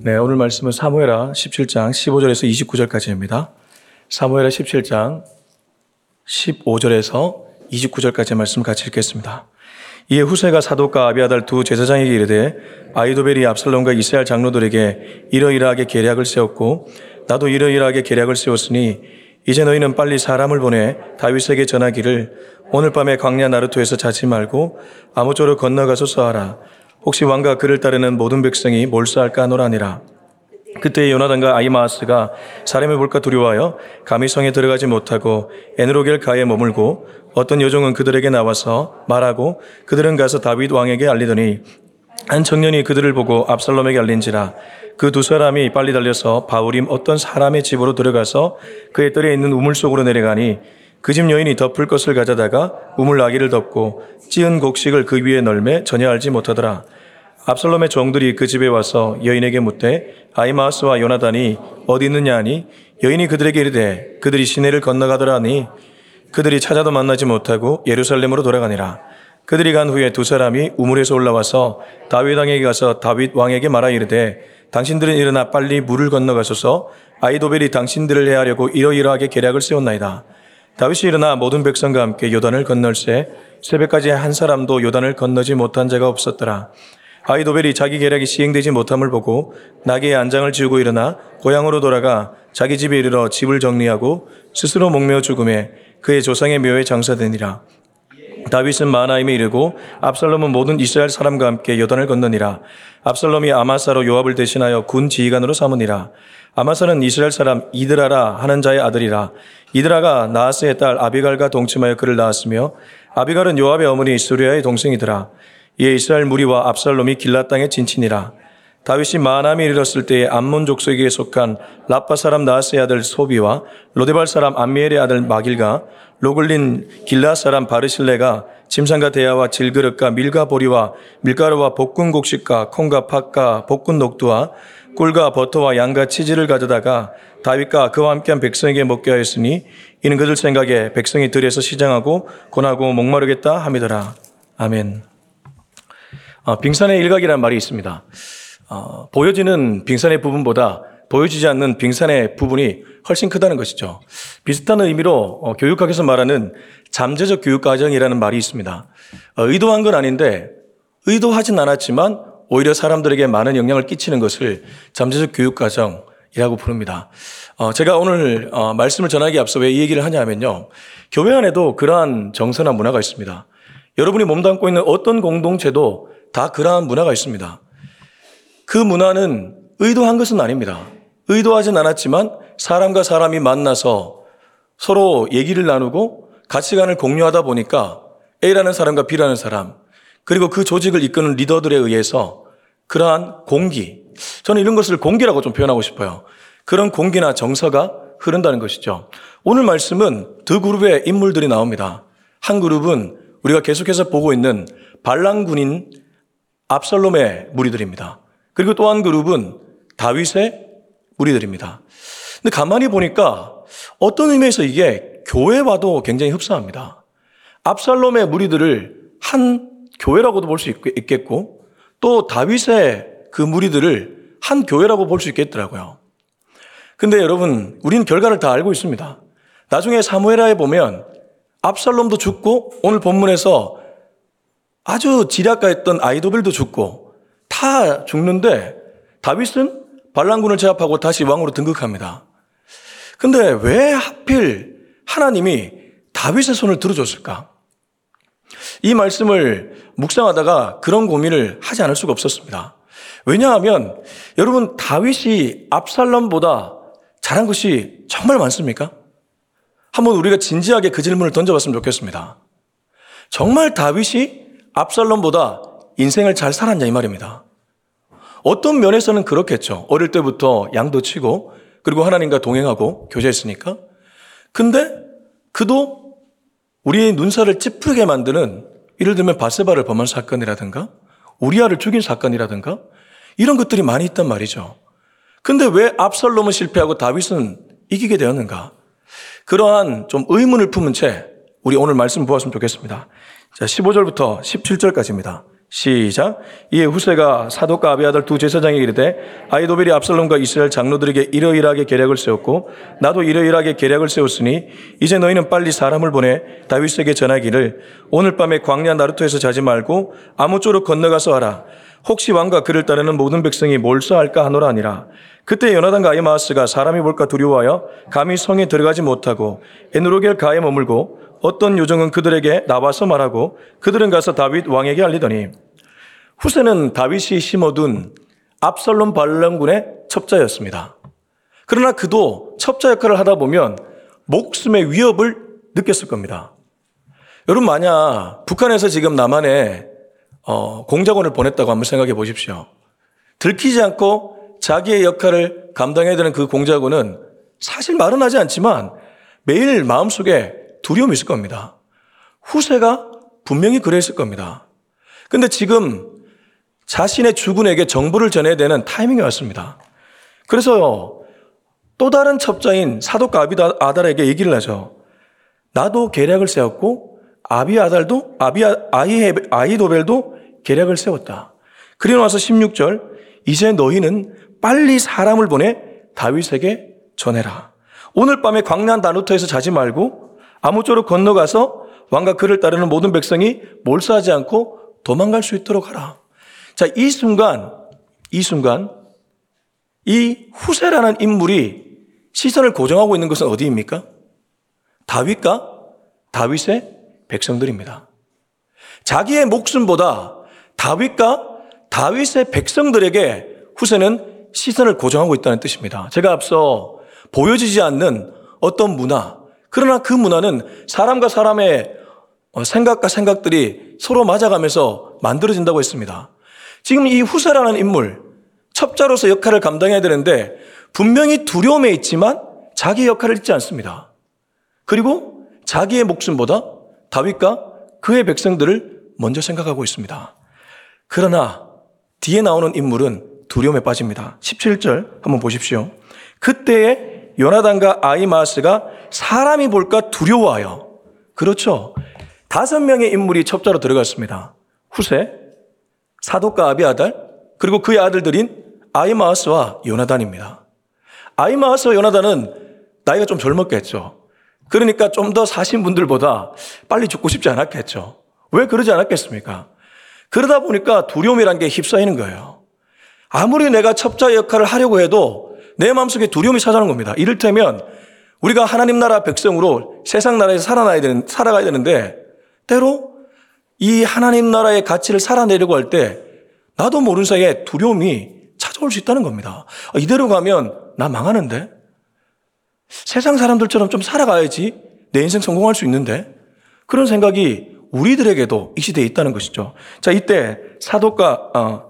네, 오늘 말씀은 사무엘하 17장 15절에서 29절까지입니다. 사무엘하 17장 15절에서 29절까지 말씀 같이 읽겠습니다. 이에 후세가 사독과 아비아달 두 제사장에게 이르되 아이도벨이 압살롬과 이스라엘 장로들에게 이러이러하게 계략을 세웠고 나도 이러이러하게 계략을 세웠으니 이제 너희는 빨리 사람을 보내 다윗에게 전하기를 오늘 밤에 광야 나루토에서 자지 말고 아무쪼록 건너가서 써하라 혹시 왕과 그를 따르는 모든 백성이 몰수할까 하노라니라. 그때 요나단과 아이마하스가 사람을 볼까 두려워하여 감히 성에 들어가지 못하고 에누로겔 가에 머물고 어떤 여종은 그들에게 나와서 말하고 그들은 가서 다윗 왕에게 알리더니 한 청년이 그들을 보고 압살롬에게 알린지라. 그 두 사람이 빨리 달려서 바울임 어떤 사람의 집으로 들어가서 그의 뜰에 있는 우물 속으로 내려가니 그 집 여인이 덮을 것을 가져다가 우물 나기를 덮고 찌은 곡식을 그 위에 널매 전혀 알지 못하더라. 압살롬의 종들이 그 집에 와서 여인에게 묻되 아이마스와 요나단이 어디 있느냐 하니 여인이 그들에게 이르되 그들이 시내를 건너가더라 하니 그들이 찾아도 만나지 못하고 예루살렘으로 돌아가니라. 그들이 간 후에 두 사람이 우물에서 올라와서 다윗 왕에게 가서 다윗 왕에게 말하 이르되 당신들은 일어나 빨리 물을 건너가소서 아이도벨이 당신들을 해하려고 이러이러하게 계략을 세웠나이다. 다윗이 일어나 모든 백성과 함께 요단을 건널새 새벽까지 한 사람도 요단을 건너지 못한 자가 없었더라. 아이도벨이 자기 계략이 시행되지 못함을 보고 나귀의 안장을 지우고 일어나 고향으로 돌아가 자기 집에 이르러 집을 정리하고 스스로 목매어 죽음에 그의 조상의 묘에 장사되니라. 다윗은 마나임에 이르고 압살롬은 모든 이스라엘 사람과 함께 요단을 건너니라. 압살롬이 아마사로 요압을 대신하여 군 지휘관으로 삼으니라. 아마사는 이스라엘 사람 이드라라 하는 자의 아들이라. 이드라가 나하스의 딸 아비갈과 동침하여 그를 낳았으며 아비갈은 요압의 어머니 수리아의 동생이더라. 이에 이스라엘 무리와 압살롬이 길라 땅에 진친이라. 다윗이 마나임에 이르렀을 때에 암몬 족속에게 속한 라파 사람 나하스의 아들 소비와 로데발 사람 암미엘의 아들 마길과 로글린 길라 사람 바르실레가 침상과 대야와 질그릇과 밀과 보리와 밀가루와 볶은 곡식과 콩과 팥과 볶은 녹두와 꿀과 버터와 양과 치즈를 가져다가 다윗과 그와 함께한 백성에게 먹게 하였으니 이는 그들 생각에 백성이 들에서 시장하고 고나고 목마르겠다 함이더라. 아멘. 어, 빙산의 일각이라는 말이 있습니다. 어, 보여지는 빙산의 부분보다 보여지지 않는 빙산의 부분이 훨씬 크다는 것이죠. 비슷한 의미로 어, 교육학에서 말하는 잠재적 교육 과정이라는 말이 있습니다. 어, 의도한 건 아닌데 의도하진 않았지만 오히려 사람들에게 많은 영향을 끼치는 것을 잠재적 교육 과정 이라고 부릅니다. 어, 제가 오늘 어, 말씀을 전하기 앞서 왜 이 얘기를 하냐면요. 교회 안에도 그러한 정서나 문화가 있습니다. 여러분이 몸담고 있는 어떤 공동체도 다 그러한 문화가 있습니다. 그 문화는 의도한 것은 아닙니다. 의도하진 않았지만 사람과 사람이 만나서 서로 얘기를 나누고 가치관을 공유하다 보니까 A라는 사람과 B라는 사람, 그리고 그 조직을 이끄는 리더들에 의해서 그러한 공기, 저는 이런 것을 공기라고 좀 표현하고 싶어요. 그런 공기나 정서가 흐른다는 것이죠. 오늘 말씀은 두 그룹의 인물들이 나옵니다. 한 그룹은 우리가 계속해서 보고 있는 반란군인 압살롬의 무리들입니다. 그리고 또 한 그룹은 다윗의 무리들입니다. 근데 가만히 보니까 어떤 의미에서 이게 교회와도 굉장히 흡사합니다. 압살롬의 무리들을 한 교회라고도 볼 수 있겠고 또 다윗의 그 무리들을 한 교회라고 볼 수 있겠더라고요. 근데 여러분, 우리는 결과를 다 알고 있습니다. 나중에 사무엘하에 보면 압살롬도 죽고 오늘 본문에서 아주 지략가했던 아이도벨도 죽고 다 죽는데 다윗은 반란군을 제압하고 다시 왕으로 등극합니다. 근데 왜 하필 하나님이 다윗의 손을 들어줬을까? 이 말씀을 묵상하다가 그런 고민을 하지 않을 수가 없었습니다. 왜냐하면 여러분 다윗이 압살롬보다 잘한 것이 정말 많습니까? 한번 우리가 진지하게 그 질문을 던져봤으면 좋겠습니다. 정말 다윗이 압살롬보다 인생을 잘 살았냐 이 말입니다. 어떤 면에서는 그렇겠죠. 어릴 때부터 양도 치고 그리고 하나님과 동행하고 교제했으니까. 근데 그도 우리의 눈살을 찌푸리게 만드는 예를 들면 바세바를 범한 사건이라든가 우리아를 죽인 사건이라든가 이런 것들이 많이 있단 말이죠. 근데 왜 압살롬은 실패하고 다윗은 이기게 되었는가? 그러한 좀 의문을 품은 채 우리 오늘 말씀 보았으면 좋겠습니다. 자, 15절부터 17절까지입니다. 시작. 이에 후세가 사독과 아비아들 두 제사장에게 이르되 아이도벨이 압살롬과 이스라엘 장로들에게 이러이러하게 계략을 세웠고 나도 이러이러하게 계략을 세웠으니 이제 너희는 빨리 사람을 보내 다윗에게 전하기를 오늘 밤에 광야 나루토에서 자지 말고 아무쪼록 건너가서 하라. 혹시 왕과 그를 따르는 모든 백성이 몰사할까 하노라 아니라 그때 요나단과 아이마하스가 사람이 볼까 두려워하여 감히 성에 들어가지 못하고 에누로겔 가에 머물고 어떤 요정은 그들에게 나와서 말하고 그들은 가서 다윗 왕에게 알리더니 후세는 다윗이 심어둔 압살롬 반란군의 첩자였습니다. 그러나 그도 첩자 역할을 하다 보면 목숨의 위협을 느꼈을 겁니다. 여러분 만약 북한에서 지금 남한에 어, 공작원을 보냈다고 한번 생각해 보십시오. 들키지 않고 자기의 역할을 감당해야 되는 그 공작원은 사실 말은 하지 않지만 매일 마음속에 두려움이 있을 겁니다. 후세가 분명히 그랬을 겁니다. 근데 지금 자신의 주군에게 정보를 전해야 되는 타이밍이 왔습니다. 그래서 또 다른 첩자인 사독과 아비아달에게 얘기를 하죠. 나도 계략을 세웠고 아비아달도 아비 아이 아이도벨도 계략을 세웠다. 그리고 나서 16절 이제 너희는 빨리 사람을 보내 다윗에게 전해라. 오늘 밤에 광란 다누터에서 자지 말고 아무쪼록 건너가서 왕과 그를 따르는 모든 백성이 몰사하지 않고 도망갈 수 있도록 하라. 자, 이 순간, 이 순간, 이 후세라는 인물이 시선을 고정하고 있는 것은 어디입니까? 다윗과 다윗의 백성들입니다. 자기의 목숨보다 다윗과 다윗의 백성들에게 후세는 시선을 고정하고 있다는 뜻입니다. 제가 앞서 보여지지 않는 어떤 문화, 그러나 그 문화는 사람과 사람의 생각과 생각들이 서로 맞아가면서 만들어진다고 했습니다. 지금 이 후세라는 인물, 첩자로서 역할을 감당해야 되는데 분명히 두려움에 있지만 자기 역할을 잊지 않습니다. 그리고 자기의 목숨보다 다윗과 그의 백성들을 먼저 생각하고 있습니다. 그러나 뒤에 나오는 인물은 두려움에 빠집니다. 17절 한번 보십시오. 그때에 요나단과 아이마스가 사람이 볼까 두려워하여 그렇죠. 다섯 명의 인물이 첩자로 들어갔습니다. 후세, 사독과 아비아달, 그리고 그의 아들들인 아이마스와 요나단입니다. 아이마스와 요나단은 나이가 좀 젊었겠죠. 그러니까 좀 더 사신 분들보다 빨리 죽고 싶지 않았겠죠. 왜 그러지 않았겠습니까? 그러다 보니까 두려움이란 게 휩싸이는 거예요. 아무리 내가 첩자 역할을 하려고 해도 내 마음속에 두려움이 찾아오는 겁니다. 이를테면 우리가 하나님 나라 백성으로 세상 나라에서 살아나야 되는, 살아가야 되는데 때로 이 하나님 나라의 가치를 살아내려고 할 때 나도 모르는 사이에 두려움이 찾아올 수 있다는 겁니다. 아, 이대로 가면 나 망하는데? 세상 사람들처럼 좀 살아가야지 내 인생 성공할 수 있는데? 그런 생각이 우리들에게도 이 시대에 있다는 것이죠. 자, 이때 사도과 어,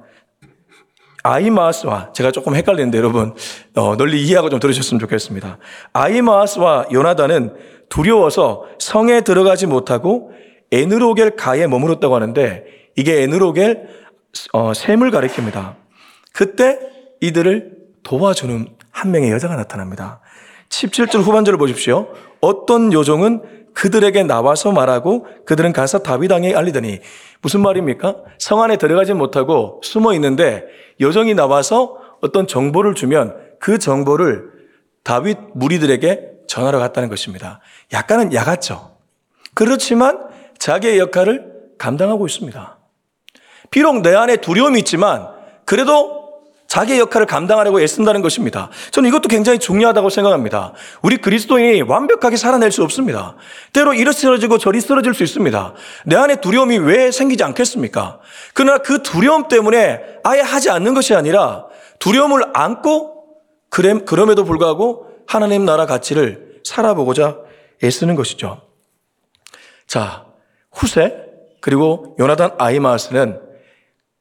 아이마스와 제가 조금 헷갈리는데 여러분 어, 널리 이해하고 좀 들으셨으면 좋겠습니다. 아이마스와 요나단은 두려워서 성에 들어가지 못하고 에느로겔 가에 머물렀다고 하는데 이게 에느로겔 어, 샘을 가리킵니다. 그때 이들을 도와주는 한 명의 여자가 나타납니다. 17절 후반절을 보십시오. 어떤 요정은 그들에게 나와서 말하고 그들은 가서 다윗 왕에 알리더니 무슨 말입니까? 성 안에 들어가지 못하고 숨어 있는데 요정이 나와서 어떤 정보를 주면 그 정보를 다윗 무리들에게 전하러 갔다는 것입니다. 약간은 야같죠. 그렇지만 자기의 역할을 감당하고 있습니다. 비록 내 안에 두려움이 있지만 그래도 자기의 역할을 감당하려고 애쓴다는 것입니다. 저는 이것도 굉장히 중요하다고 생각합니다. 우리 그리스도인이 완벽하게 살아낼 수 없습니다. 때로 이리 쓰러지고 저리 쓰러질 수 있습니다. 내 안에 두려움이 왜 생기지 않겠습니까? 그러나 그 두려움 때문에 아예 하지 않는 것이 아니라 두려움을 안고 그럼에도 불구하고 하나님 나라 가치를 살아보고자 애쓰는 것이죠. 자, 후세 그리고 요나단 아이마스는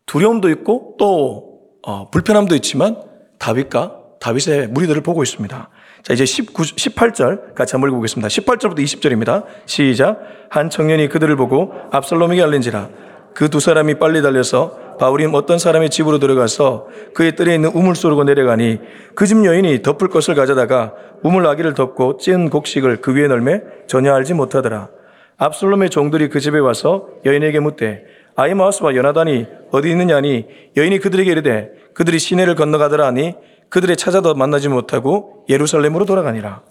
두려움도 있고 또 어, 불편함도 있지만 다윗과 다윗의 무리들을 보고 있습니다. 자, 이제 19, 18절 같이 한번 읽어보겠습니다. 18절부터 20절입니다. 시작. 한 청년이 그들을 보고 압살롬에게 알린지라. 그 두 사람이 빨리 달려서 바울이 어떤 사람의 집으로 들어가서 그의 뜰에 있는 우물 쏘르고 내려가니 그 집 여인이 덮을 것을 가져다가 우물 아기를 덮고 찐 곡식을 그 위에 널매 전혀 알지 못하더라. 압살롬의 종들이 그 집에 와서 여인에게 묻되 아이마우스와 요나단이 어디 있느냐니 여인이 그들에게 이르되 그들이 시내를 건너가더라 하니 그들의 찾아도 만나지 못하고 예루살렘으로 돌아가니라.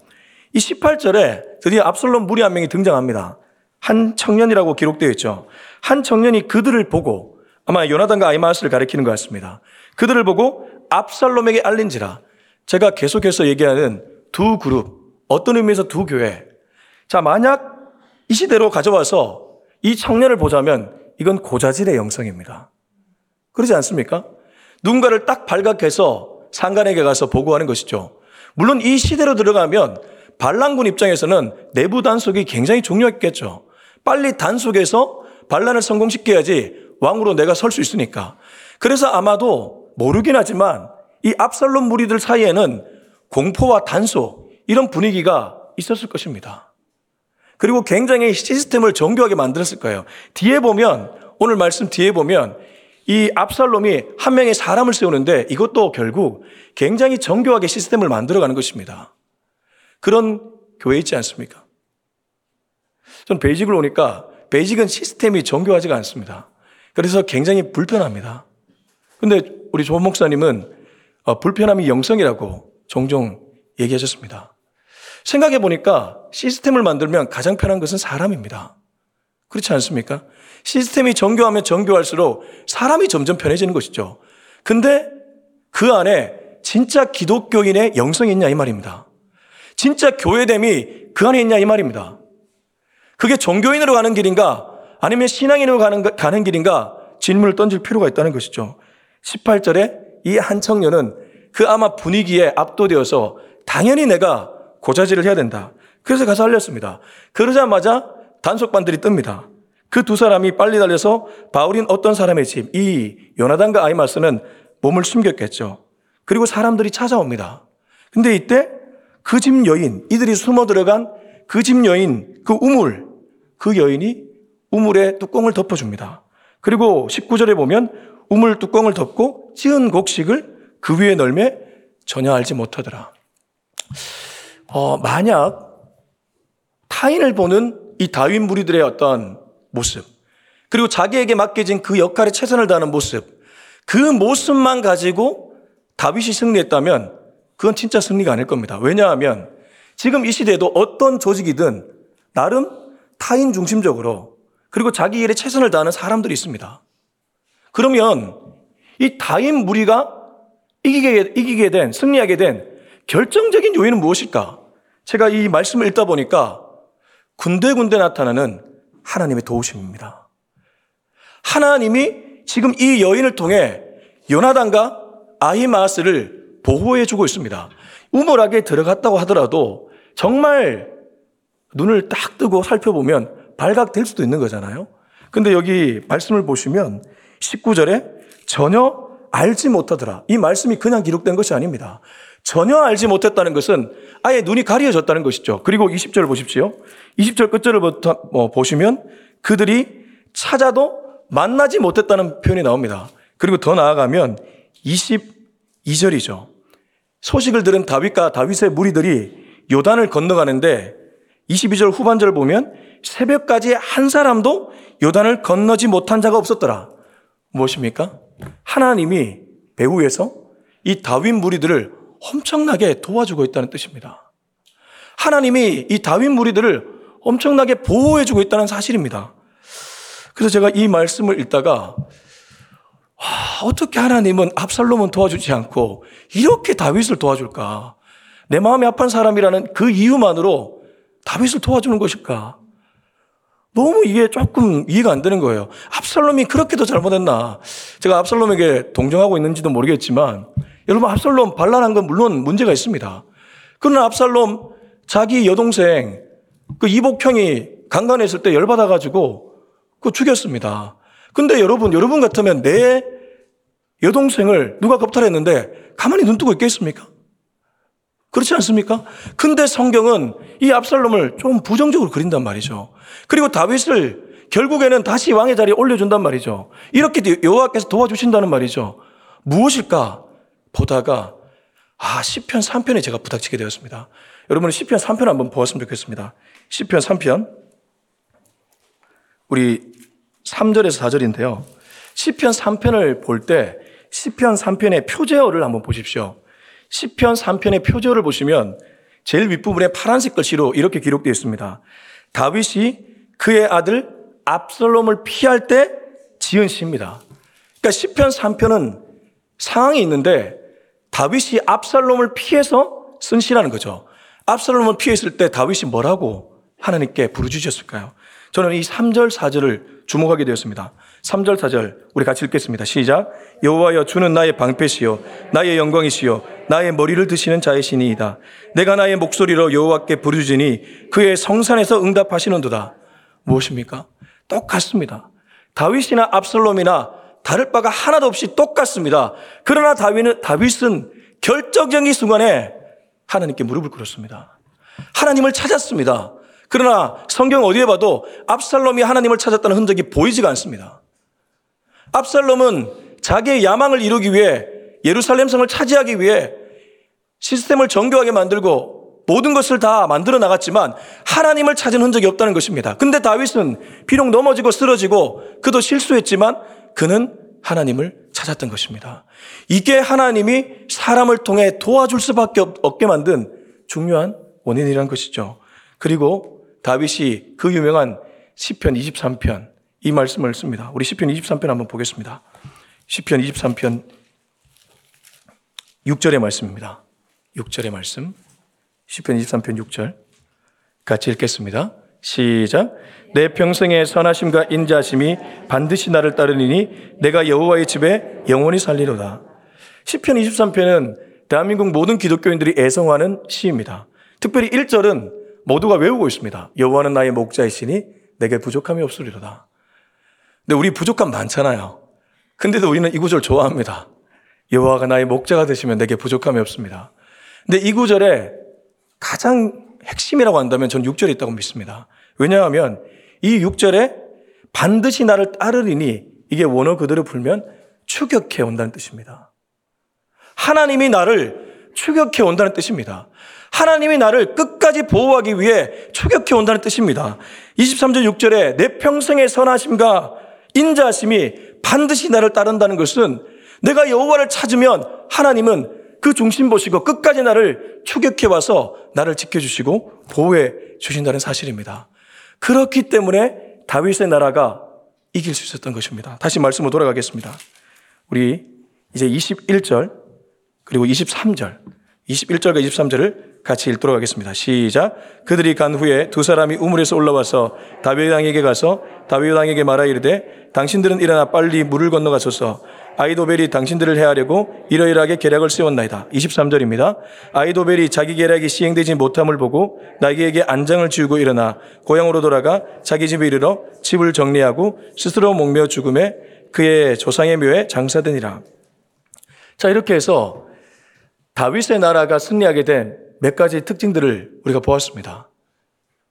이 18절에 드디어 압살롬 무리 한 명이 등장합니다. 한 청년이라고 기록되어 있죠. 한 청년이 그들을 보고 아마 요나단과 아이마우스를 가리키는 것 같습니다. 그들을 보고 압살롬에게 알린지라. 제가 계속해서 얘기하는 두 그룹, 어떤 의미에서 두 교회. 자, 만약 이 시대로 가져와서 이 청년을 보자면 이건 고자질의 영성입니다. 그러지 않습니까? 누군가를 딱 발각해서 상관에게 가서 보고하는 것이죠. 물론 이 시대로 들어가면 반란군 입장에서는 내부 단속이 굉장히 중요했겠죠. 빨리 단속해서 반란을 성공시켜야지 왕으로 내가 설 수 있으니까. 그래서 아마도 모르긴 하지만 이 압살롬 무리들 사이에는 공포와 단속 이런 분위기가 있었을 것입니다. 그리고 굉장히 시스템을 정교하게 만들었을 거예요. 뒤에 보면 오늘 말씀 뒤에 보면 이 압살롬이 한 명의 사람을 세우는데 이것도 결국 굉장히 정교하게 시스템을 만들어가는 것입니다. 그런 교회 있지 않습니까? 전 베이직을 오니까 베이직은 시스템이 정교하지가 않습니다. 그래서 굉장히 불편합니다. 근데 우리 조 목사님은 어, 불편함이 영성이라고 종종 얘기하셨습니다. 생각해 보니까 시스템을 만들면 가장 편한 것은 사람입니다. 그렇지 않습니까? 시스템이 정교하면 정교할수록 사람이 점점 편해지는 것이죠. 근데 그 안에 진짜 기독교인의 영성이 있냐 이 말입니다. 진짜 교회됨이 그 안에 있냐 이 말입니다. 그게 종교인으로 가는 길인가 아니면 신앙인으로 가는, 가는 길인가 질문을 던질 필요가 있다는 것이죠. 18절에 이 한 청년은 그 아마 분위기에 압도되어서 당연히 내가 고자질을 해야 된다. 그래서 가서 알렸습니다. 그러자마자 단속반들이 뜹니다. 그 두 사람이 빨리 달려서 바울인 어떤 사람의 집, 이 요나단과 아이마스는 몸을 숨겼겠죠. 그리고 사람들이 찾아옵니다. 근데 이때 그 집 여인, 이들이 숨어 들어간 그 집 여인, 그 우물, 그 여인이 우물의 뚜껑을 덮어줍니다. 그리고 19절에 보면 우물 뚜껑을 덮고 찌은 곡식을 그 위에 널매 전혀 알지 못하더라. 어, 만약 타인을 보는 이 다윈 무리들의 어떤 모습, 그리고 자기에게 맡겨진 그 역할에 최선을 다하는 모습, 그 모습만 가지고 다윗이 승리했다면 그건 진짜 승리가 아닐 겁니다. 왜냐하면 지금 이 시대에도 어떤 조직이든 나름 타인 중심적으로 그리고 자기 일에 최선을 다하는 사람들이 있습니다. 그러면 이 다인 무리가 이기게, 이기게 된, 승리하게 된 결정적인 요인은 무엇일까? 제가 이 말씀을 읽다 보니까 군데군데 나타나는 하나님의 도우심입니다. 하나님이 지금 이 여인을 통해 요나단과 아히마스를 보호해주고 있습니다. 우물하게 들어갔다고 하더라도 정말 눈을 딱 뜨고 살펴보면 발각될 수도 있는 거잖아요. 근데 여기 말씀을 보시면 19절에 전혀 알지 못하더라. 이 말씀이 그냥 기록된 것이 아닙니다. 전혀 알지 못했다는 것은 아예 눈이 가려졌다는 것이죠. 그리고 20절 보십시오. 20절 끝절을부터 뭐 보시면 그들이 찾아도 만나지 못했다는 표현이 나옵니다. 그리고 더 나아가면 22절이죠. 소식을 들은 다윗과 다윗의 무리들이 요단을 건너가는데 22절 후반절을 보면 새벽까지 한 사람도 요단을 건너지 못한 자가 없었더라. 무엇입니까? 하나님이 배후에서 이 다윗 무리들을 엄청나게 도와주고 있다는 뜻입니다. 하나님이 이 다윗 무리들을 엄청나게 보호해주고 있다는 사실입니다. 그래서 제가 이 말씀을 읽다가 와, 어떻게 하나님은 압살롬은 도와주지 않고 이렇게 다윗을 도와줄까? 내 마음이 아픈 사람이라는 그 이유만으로 다윗을 도와주는 것일까? 너무 이게 조금 이해가 안 되는 거예요. 압살롬이 그렇게도 잘못했나? 제가 압살롬에게 동정하고 있는지도 모르겠지만 여러분 압살롬 반란한 건 물론 문제가 있습니다. 그러나 압살롬 자기 여동생 그 이복형이 강간했을 때 열받아 가지고 그 죽였습니다. 근데 여러분 여러분 같으면 내 여동생을 누가 겁탈했는데 가만히 눈 뜨고 있겠습니까? 그렇지 않습니까? 근데 성경은 이 압살롬을 좀 부정적으로 그린단 말이죠. 그리고 다윗을 결국에는 다시 왕의 자리에 올려준단 말이죠. 이렇게 여호와께서 도와주신다는 말이죠. 무엇일까 보다가 아 시편 3편에 제가 부닥치게 되었습니다. 여러분 시편 3편 한번 보았으면 좋겠습니다. 시편 3편 우리 3절에서 4절인데요. 시편 3편을 볼 때 시편 3편의 표제어를 한번 보십시오. 시편 3편의 표제어를 보시면 제일 윗부분에 파란색 글씨로 이렇게 기록되어 있습니다. 다윗이 그의 아들 압살롬을 피할 때 지은 시입니다. 그러니까 시편 3편은 상황이 있는데 다윗이 압살롬을 피해서 쓴 시라는 거죠. 압살롬을 피했을 때 다윗이 뭐라고 하나님께 부르주셨을까요? 저는 이 3절, 4절을 주목하게 되었습니다. 3절, 4절 우리 같이 읽겠습니다. 시작. 여호와여 주는 나의 방패시요 나의 영광이시요 나의 머리를 드시는 자의 신이이다. 내가 나의 목소리로 여호와께 부르짖으니 그의 성산에서 응답하시는도다. 무엇입니까? 똑같습니다. 다윗이나 압살롬이나 다를 바가 하나도 없이 똑같습니다. 그러나 다윗은, 다윗은 결정적인 순간에 하나님께 무릎을 꿇었습니다. 하나님을 찾았습니다. 그러나 성경 어디에 봐도 압살롬이 하나님을 찾았다는 흔적이 보이지가 않습니다. 압살롬은 자기의 야망을 이루기 위해 예루살렘 성을 차지하기 위해 시스템을 정교하게 만들고 모든 것을 다 만들어 나갔지만 하나님을 찾은 흔적이 없다는 것입니다. 근데 다윗은 비록 넘어지고 쓰러지고 그도 실수했지만 그는 하나님을 찾았던 것입니다. 이게 하나님이 사람을 통해 도와줄 수밖에 없게 만든 중요한 원인이라는 것이죠. 그리고 다윗이 그 유명한 시편 23편 이 말씀을 씁니다. 우리 시편 23편 한번 보겠습니다. 시편 23편 6절의 말씀입니다. 6절의 말씀. 시편 23편 6절. 같이 읽겠습니다. 시작. 내 평생의 선하심과 인자심이 반드시 나를 따르니 내가 여호와의 집에 영원히 살리로다. 시편 23편은 대한민국 모든 기독교인들이 애성하는 시입니다. 특별히 1절은 모두가 외우고 있습니다. 여호와는 나의 목자이시니 내게 부족함이 없으리로다. 근데 우리 부족함 많잖아요. 근데도 우리는 이 구절 좋아합니다. 여호와가 나의 목자가 되시면 내게 부족함이 없습니다. 근데 이 구절에 가장 핵심이라고 한다면 전 6절에 있다고 믿습니다. 왜냐하면 이 6절에 반드시 나를 따르리니 이게 원어 그대로 풀면 추격해 온다는 뜻입니다. 하나님이 나를 추격해 온다는 뜻입니다. 하나님이 나를 끝까지 보호하기 위해 추격해 온다는 뜻입니다. 23절 6절에 내 평생의 선하심과 인자하심이 반드시 나를 따른다는 것은 내가 여호와를 찾으면 하나님은 그 중심 보시고 끝까지 나를 추격해 와서 나를 지켜주시고 보호해 주신다는 사실입니다. 그렇기 때문에 다윗의 나라가 이길 수 있었던 것입니다. 다시 말씀으로 돌아가겠습니다. 우리 이제 21절 그리고 23절 21절과 23절을 같이 읽도록 하겠습니다. 시작. 그들이 간 후에 두 사람이 우물에서 올라와서 다윗 왕에게 가서 다윗 왕에게 말하 이르되 당신들은 일어나 빨리 물을 건너가소서 아이도벨이 당신들을 해하려고 이러이러하게 계략을 세웠나이다. 23절입니다. 아이도벨이 자기 계략이 시행되지 못함을 보고 나에게 안장을 지우고 일어나 고향으로 돌아가 자기 집에 이르러 집을 정리하고 스스로 목며 죽음에 그의 조상의 묘에 장사되니라. 자, 이렇게 해서 다윗의 나라가 승리하게 된 몇 가지 특징들을 우리가 보았습니다.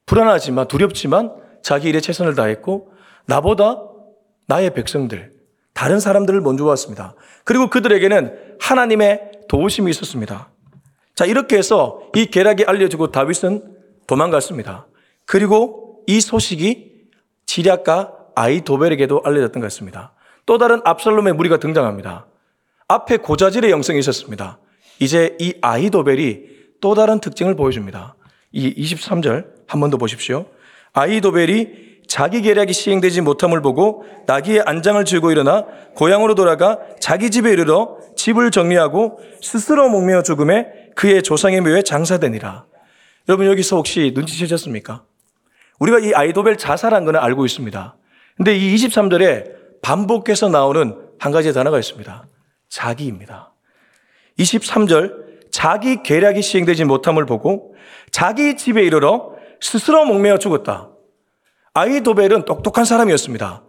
불안하지만 두렵지만 자기 일에 최선을 다했고 나보다 나의 백성들, 다른 사람들을 먼저 왔습니다. 그리고 그들에게는 하나님의 도우심이 있었습니다. 자, 이렇게 해서 이 계략이 알려지고 다윗은 도망갔습니다. 그리고 이 소식이 지략가 아이도벨에게도 알려졌던 것 같습니다. 또 다른 압살롬의 무리가 등장합니다. 앞에 고자질의 영성이 있었습니다. 이제 이 아이도벨이 또 다른 특징을 보여줍니다. 이 23절 한 번 더 보십시오. 아이도벨이 자기 계략이 시행되지 못함을 보고 나귀의 안장을 쥐고 일어나 고향으로 돌아가 자기 집에 이르러 집을 정리하고 스스로 목매어 죽음에 그의 조상의 묘에 장사되니라. 여러분 여기서 혹시 눈치채셨습니까? 우리가 이 아이도벨 자살한 거는 알고 있습니다. 근데 이 23절에 반복해서 나오는 한 가지 단어가 있습니다. 자기입니다. 23절 자기 계략이 시행되지 못함을 보고 자기 집에 이르러 스스로 목매어 죽었다. 아이도벨은 똑똑한 사람이었습니다.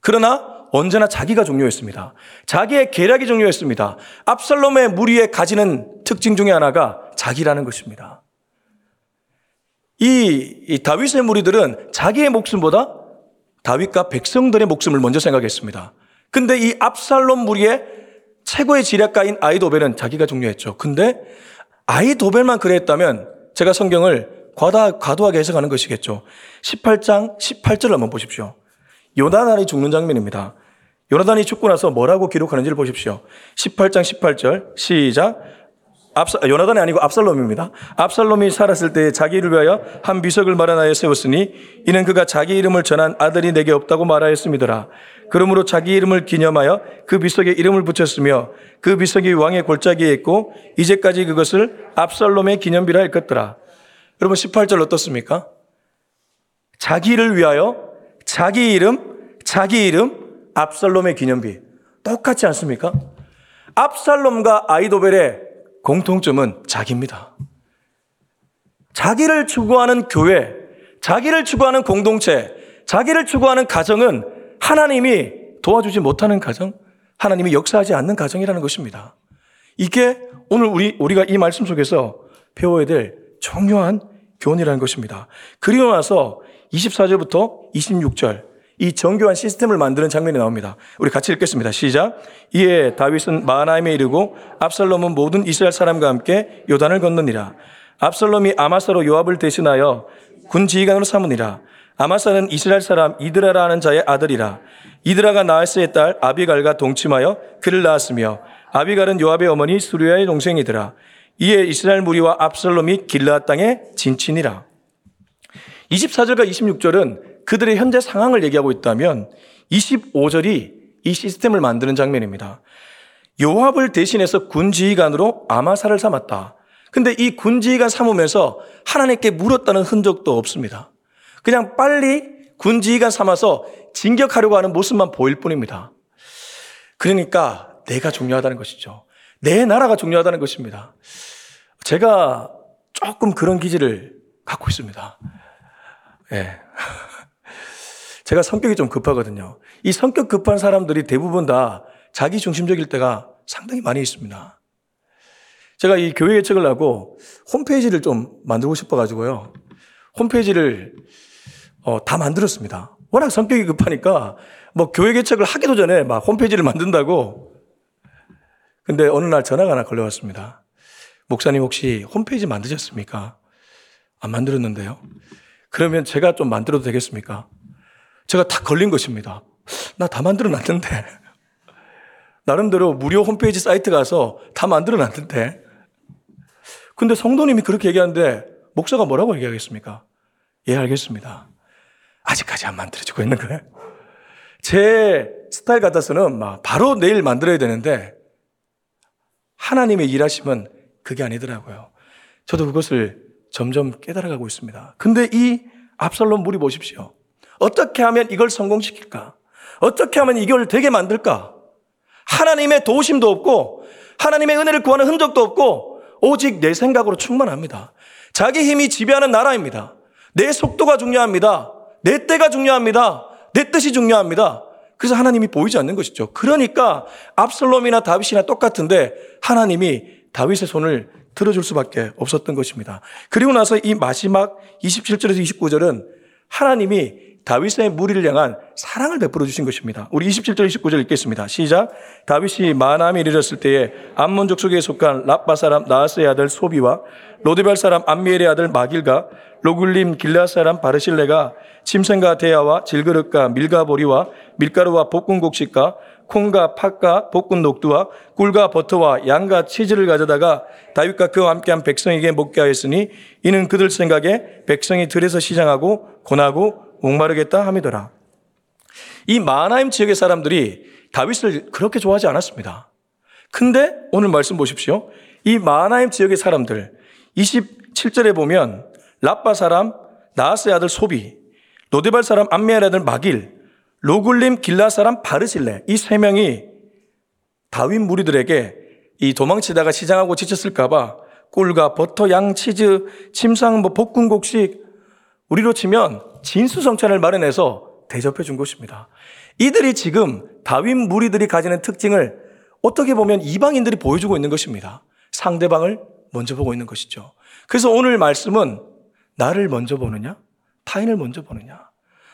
그러나 언제나 자기가 중요했습니다. 자기의 계략이 중요했습니다. 압살롬의 무리에 가지는 특징 중에 하나가 자기라는 것입니다. 이, 이 다윗의 무리들은 자기의 목숨보다 다윗과 백성들의 목숨을 먼저 생각했습니다. 근데 이 압살롬 무리의 최고의 지략가인 아이도벨은 자기가 중요했죠. 근데 아이도벨만 그랬다면 제가 성경을 과다, 과도하게 해석하는 것이겠죠. 18장 18절을 한번 보십시오. 요나단이 죽는 장면입니다. 요나단이 죽고 나서 뭐라고 기록하는지를 보십시오. 18장 18절 시작. 압사, 요나단이 아니고 압살롬입니다. 압살롬이 살았을 때 자기를 위하여 한 비석을 마련하여 세웠으니 이는 그가 자기 이름을 전한 아들이 내게 없다고 말하였음이더라. 그러므로 자기 이름을 기념하여 그 비석에 이름을 붙였으며 그 비석이 왕의 골짜기에 있고 이제까지 그것을 압살롬의 기념비라 일컫더라. 여러분 18절 어떻습니까? 자기를 위하여 자기 이름, 자기 이름, 압살롬의 기념비. 똑같지 않습니까? 압살롬과 아이도벨의 공통점은 자기입니다. 자기를 추구하는 교회, 자기를 추구하는 공동체, 자기를 추구하는 가정은 하나님이 도와주지 못하는 가정, 하나님이 역사하지 않는 가정이라는 것입니다. 이게 오늘 우리, 우리가 이 말씀 속에서 배워야 될 중요한 교훈이라는 것입니다. 그리고 나서 24절부터 26절, 이 정교한 시스템을 만드는 장면이 나옵니다. 우리 같이 읽겠습니다. 시작. 이에 다윗은 마나임에 이르고 압살롬은 모든 이스라엘 사람과 함께 요단을 건너니라. 압살롬이 아마사로 요압을 대신하여 군 지휘관으로 삼으니라. 아마사는 이스라엘 사람 이드라라 하는 자의 아들이라. 이드라가 나하스의 딸 아비갈과 동침하여 그를 낳았으며 아비갈은 요압의 어머니 수리아의 동생이더라. 이에 이스라엘 무리와 압살롬이 길라앗 땅에 진친이라. 24절과 26절은 그들의 현재 상황을 얘기하고 있다면 25절이 이 시스템을 만드는 장면입니다. 요압을 대신해서 군 지휘관으로 아마사를 삼았다. 근데 이 군 지휘관 삼으면서 하나님께 물었다는 흔적도 없습니다. 그냥 빨리 군지휘관 삼아서 진격하려고 하는 모습만 보일 뿐입니다. 그러니까 내가 중요하다는 것이죠. 내 나라가 중요하다는 것입니다. 제가 조금 그런 기질을 갖고 있습니다. 예. 네. 제가 성격이 좀 급하거든요. 이 성격 급한 사람들이 대부분 다 자기 중심적일 때가 상당히 많이 있습니다. 제가 이 교회 예측을 하고 홈페이지를 좀 만들고 싶어가지고요. 홈페이지를 어, 다 만들었습니다. 워낙 성격이 급하니까 뭐 교회 개척을 하기도 전에 막 홈페이지를 만든다고. 근데 어느 날 전화가 하나 걸려왔습니다. 목사님 혹시 홈페이지 만드셨습니까? 안 만들었는데요. 그러면 제가 좀 만들어도 되겠습니까? 제가 다 걸린 것입니다. 나 다 만들어 놨는데. 나름대로 무료 홈페이지 사이트 가서 다 만들어 놨는데. 근데 성도님이 그렇게 얘기하는데 목사가 뭐라고 얘기하겠습니까? 예, 알겠습니다. 아직까지 안 만들어지고 있는 거예요. 제 스타일 같아서는 막 바로 내일 만들어야 되는데 하나님의 일하심은 그게 아니더라고요. 저도 그것을 점점 깨달아가고 있습니다. 근데 이 압살롬 물이 보십시오. 어떻게 하면 이걸 성공시킬까? 어떻게 하면 이걸 되게 만들까? 하나님의 도우심도 없고 하나님의 은혜를 구하는 흔적도 없고 오직 내 생각으로 충만합니다. 자기 힘이 지배하는 나라입니다. 내 속도가 중요합니다. 내 때가 중요합니다. 내 뜻이 중요합니다. 그래서 하나님이 보이지 않는 것이죠. 그러니까 압살롬이나 다윗이나 똑같은데 하나님이 다윗의 손을 들어줄 수밖에 없었던 것입니다. 그리고 나서 이 마지막 27절에서 29절은 하나님이 다윗의 무리를 향한 사랑을 베풀어 주신 것입니다. 우리 27절 29절 읽겠습니다. 시작. 다윗이 마나함에 이르렀을 때에 암몬족 속에 속한 라빠 사람 나하스의 아들 소비와 로데발 사람 암미엘의 아들 마길과 로굴림 길라 사람 바르실레가 침생과 대야와 질그릇과 밀가보리와 밀가루와 볶은 곡식과 콩과 팥과 볶은 녹두와 꿀과 버터와 양과 치즈를 가져다가 다윗과 그와 함께한 백성에게 먹게 하였으니 이는 그들 생각에 백성이 들에서 시장하고 고나고 목마르겠다 함이더라. 이 마나임 지역의 사람들이 다윗을 그렇게 좋아하지 않았습니다. 근데 오늘 말씀 보십시오. 이 마나임 지역의 사람들 27절에 보면 랍바 사람 나하스의 아들 소비, 로데발 사람 암미엘 아들 마길, 로굴림 길르앗 사람 바르실레 이 세 명이 다윗 무리들에게 이 도망치다가 시장하고 지쳤을까봐 꿀과 버터, 양, 치즈, 침상, 뭐 볶은 곡식 우리로 치면 진수성찬을 마련해서 대접해 준 것입니다. 이들이 지금 다윈 무리들이 가지는 특징을 어떻게 보면 이방인들이 보여주고 있는 것입니다. 상대방을 먼저 보고 있는 것이죠. 그래서 오늘 말씀은 나를 먼저 보느냐, 타인을 먼저 보느냐,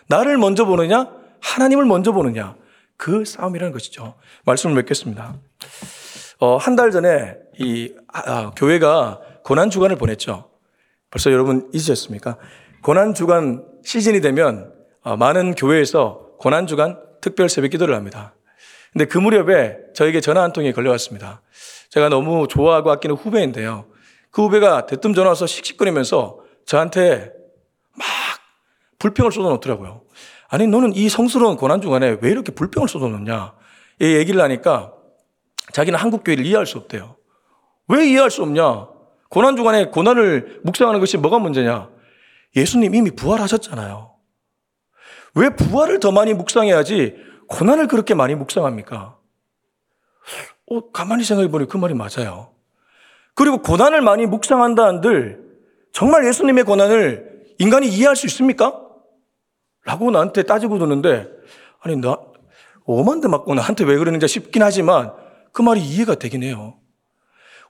나를 먼저 보느냐, 하나님을 먼저 보느냐, 그 싸움이라는 것이죠. 말씀을 맺겠습니다. 어, 한 달 전에 이 아, 교회가 고난 주간을 보냈죠. 벌써 여러분 잊으셨습니까? 고난 주간 시즌이 되면 어, 많은 교회에서 고난 주간 특별 새벽 기도를 합니다. 근데 그 무렵에 저에게 전화 한 통이 걸려왔습니다. 제가 너무 좋아하고 아끼는 후배인데요. 그 후배가 대뜸 전화 와서 씩씩거리면서 저한테 막 불평을 쏟아놓더라고요. 아니, 너는 이 성스러운 고난주간에 왜 이렇게 불평을 쏟아놓냐? 이 얘기를 하니까 자기는 한국교회를 이해할 수 없대요. 왜 이해할 수 없냐? 고난주간에 고난을 묵상하는 것이 뭐가 문제냐? 예수님 이미 부활하셨잖아요. 왜 부활을 더 많이 묵상해야지 고난을 그렇게 많이 묵상합니까? 어, 가만히 생각해 보니 그 말이 맞아요. 그리고 고난을 많이 묵상한다 한들 정말 예수님의 고난을 인간이 이해할 수 있습니까? 라고 나한테 따지고 드는데 아니 나 오만 대 맞고 나한테 왜 그러는지 싶긴 하지만 그 말이 이해가 되긴 해요.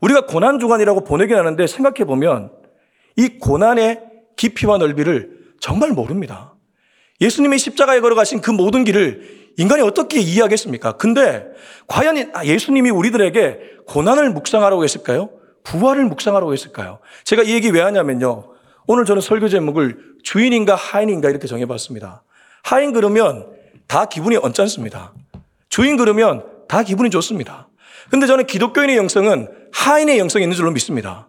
우리가 고난 주간이라고 보내긴 하는데 생각해 보면 이 고난의 깊이와 넓이를 정말 모릅니다. 예수님이 십자가에 걸어가신 그 모든 길을 인간이 어떻게 이해하겠습니까? 근데 과연 예수님이 우리들에게 고난을 묵상하라고 했을까요? 부활을 묵상하라고 했을까요? 제가 이 얘기 왜 하냐면요. 오늘 저는 설교 제목을 주인인가 하인인가 이렇게 정해봤습니다. 하인 그러면 다 기분이 언짢습니다. 주인 그러면 다 기분이 좋습니다. 근데 저는 기독교인의 영성은 하인의 영성이 있는 줄로 믿습니다.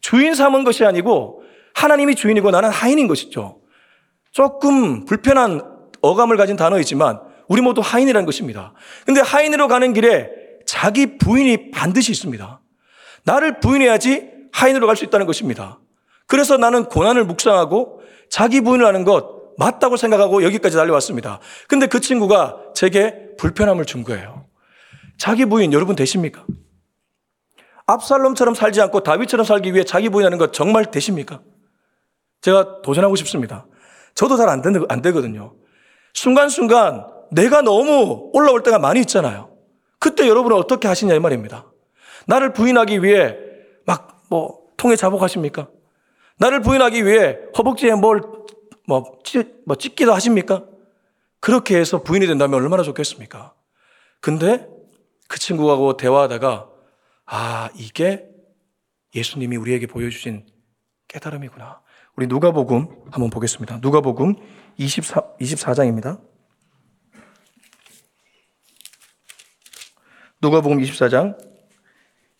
주인 삼은 것이 아니고 하나님이 주인이고 나는 하인인 것이죠. 조금 불편한 어감을 가진 단어이지만 우리 모두 하인이라는 것입니다. 근데 하인으로 가는 길에 자기 부인이 반드시 있습니다. 나를 부인해야지 하인으로 갈 수 있다는 것입니다. 그래서 나는 고난을 묵상하고 자기 부인을 하는 것 맞다고 생각하고 여기까지 달려왔습니다. 근데 그 친구가 제게 불편함을 준 거예요. 자기 부인 여러분 되십니까? 압살롬처럼 살지 않고 다윗처럼 살기 위해 자기 부인하는 것 정말 되십니까? 제가 도전하고 싶습니다. 저도 잘안안 되거든요. 순간순간 내가 너무 올라올 때가 많이 있잖아요. 그때 여러분은 어떻게 하시냐 이 말입니다. 나를 부인하기 위해 막 뭐 통에 자복하십니까? 나를 부인하기 위해 허벅지에 뭘 뭐, 뭐 찍기도 하십니까? 그렇게 해서 부인이 된다면 얼마나 좋겠습니까? 근데 그 친구하고 대화하다가 아, 이게 예수님이 우리에게 보여주신 깨달음이구나. 우리 누가복음 한번 보겠습니다. 누가복음 24, 24장입니다. 누가복음 24장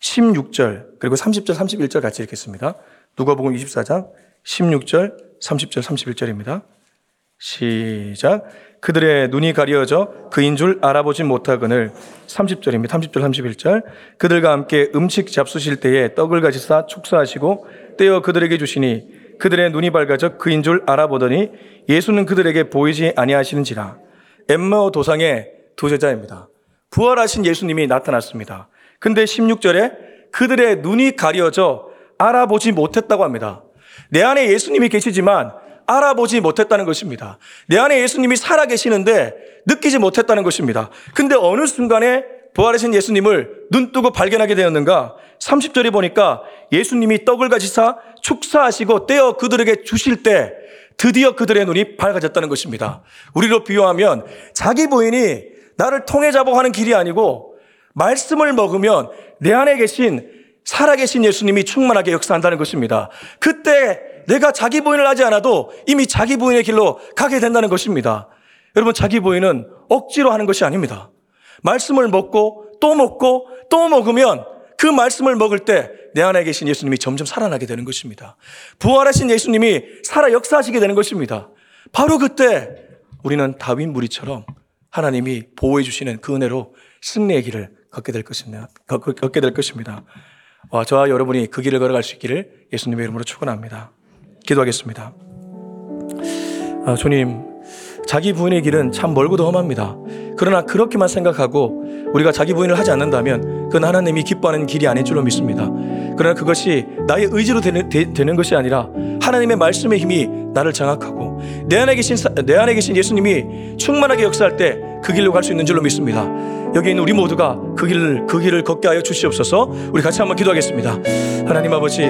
16절 그리고 30절 31절 같이 읽겠습니다. 누가복음 24장 16절 30절 31절입니다. 시작. 그들의 눈이 가려져 그인 줄 알아보지 못하거늘 30절입니다. 30절 31절. 그들과 함께 음식 잡수실 때에 떡을 가지사 축사하시고 떼어 그들에게 주시니 그들의 눈이 밝아져 그인 줄 알아보더니 예수는 그들에게 보이지 아니하시는지라. 엠마오 도상의 두 제자입니다. 부활하신 예수님이 나타났습니다. 근데 16절에 그들의 눈이 가려져 알아보지 못했다고 합니다. 내 안에 예수님이 계시지만 알아보지 못했다는 것입니다. 내 안에 예수님이 살아 계시는데 느끼지 못했다는 것입니다. 근데 어느 순간에 부활하신 예수님을 눈 뜨고 발견하게 되었는가? 30절에 보니까 예수님이 떡을 가지사 축사하시고 떼어 그들에게 주실 때 드디어 그들의 눈이 밝아졌다는 것입니다. 우리로 비유하면 자기 부인이 나를 통해 자복하는 길이 아니고 말씀을 먹으면 내 안에 계신 살아계신 예수님이 충만하게 역사한다는 것입니다. 그때 내가 자기 부인을 하지 않아도 이미 자기 부인의 길로 가게 된다는 것입니다. 여러분, 자기 부인은 억지로 하는 것이 아닙니다. 말씀을 먹고 또 먹고 또 먹으면 그 말씀을 먹을 때 내 안에 계신 예수님이 점점 살아나게 되는 것입니다. 부활하신 예수님이 살아 역사하시게 되는 것입니다. 바로 그때 우리는 다윈 무리처럼 하나님이 보호해 주시는 그 은혜로 승리의 길을 걷게 될 것입니다. 걷게 될 것입니다. 와, 저와 여러분이 그 길을 걸어갈 수 있기를 예수님의 이름으로 축원합니다. 기도하겠습니다. 아, 주님, 자기 부인의 길은 참 멀고도 험합니다. 그러나 그렇게만 생각하고 우리가 자기 부인을 하지 않는다면 그건 하나님이 기뻐하는 길이 아닌 줄로 믿습니다. 그러나 그것이 나의 의지로 되는, 되, 되는 것이 아니라 하나님의 말씀의 힘이 나를 장악하고 내 안에 계신 내 안에 계신 예수님이 충만하게 역사할 때 그 길로 갈 수 있는 줄로 믿습니다. 여기 있는 우리 모두가 그 길을 그 길을 걷게 하여 주시옵소서. 우리 같이 한번 기도하겠습니다. 하나님 아버지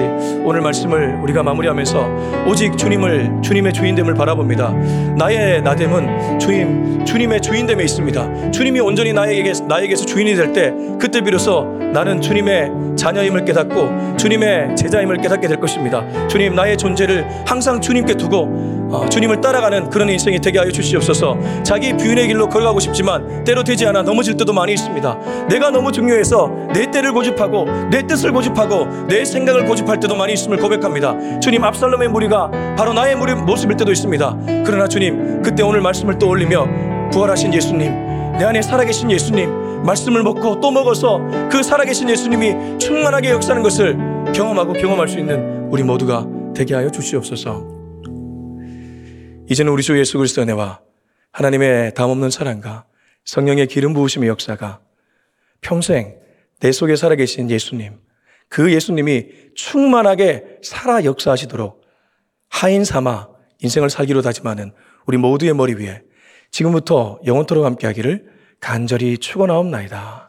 오늘 말씀을 우리가 마무리하면서 오직 주님을 주님의 주인됨을 바라봅니다. 나의 나됨은 주님 주님의 주인됨에 있습니다. 주님이 온전히 나에게 나에게서 주인이 될 때 그때 비로소 나는 주님의 자녀임을 깨닫고 주님의 제자임을 깨닫게 될 것입니다. 주님 나의 존재를 항상 주님께 두고 어, 주님을 따라가는 그런 인생이 되게 하여 주시옵소서. 자기 부인의 길로 걸어가고 싶지만 때로 되지 않아 넘어질 때도 많이 있습니다. 내가 너무 중요해서 내 때를 고집하고 내 뜻을 고집하고 내 생각을 고집할 때도 많이 있음을 고백합니다. 주님 압살롬의 무리가 바로 나의 무리 모습일 때도 있습니다. 그러나 주님 그때 오늘 말씀을 떠올리며 부활하신 예수님 내 안에 살아계신 예수님 말씀을 먹고 또 먹어서 그 살아계신 예수님이 충만하게 역사하는 것을 경험하고 경험할 수 있는 우리 모두가 되게 하여 주시옵소서. 이제는 우리 주 예수 그리스도의 은혜와 하나님의 담없는 사랑과 성령의 기름 부으심의 역사가 평생 내 속에 살아계신 예수님, 그 예수님이 충만하게 살아 역사하시도록 하인 삼아 인생을 살기로 다짐하는 우리 모두의 머리 위에 지금부터 영원토록 함께하기를 간절히 축원하옵나이다.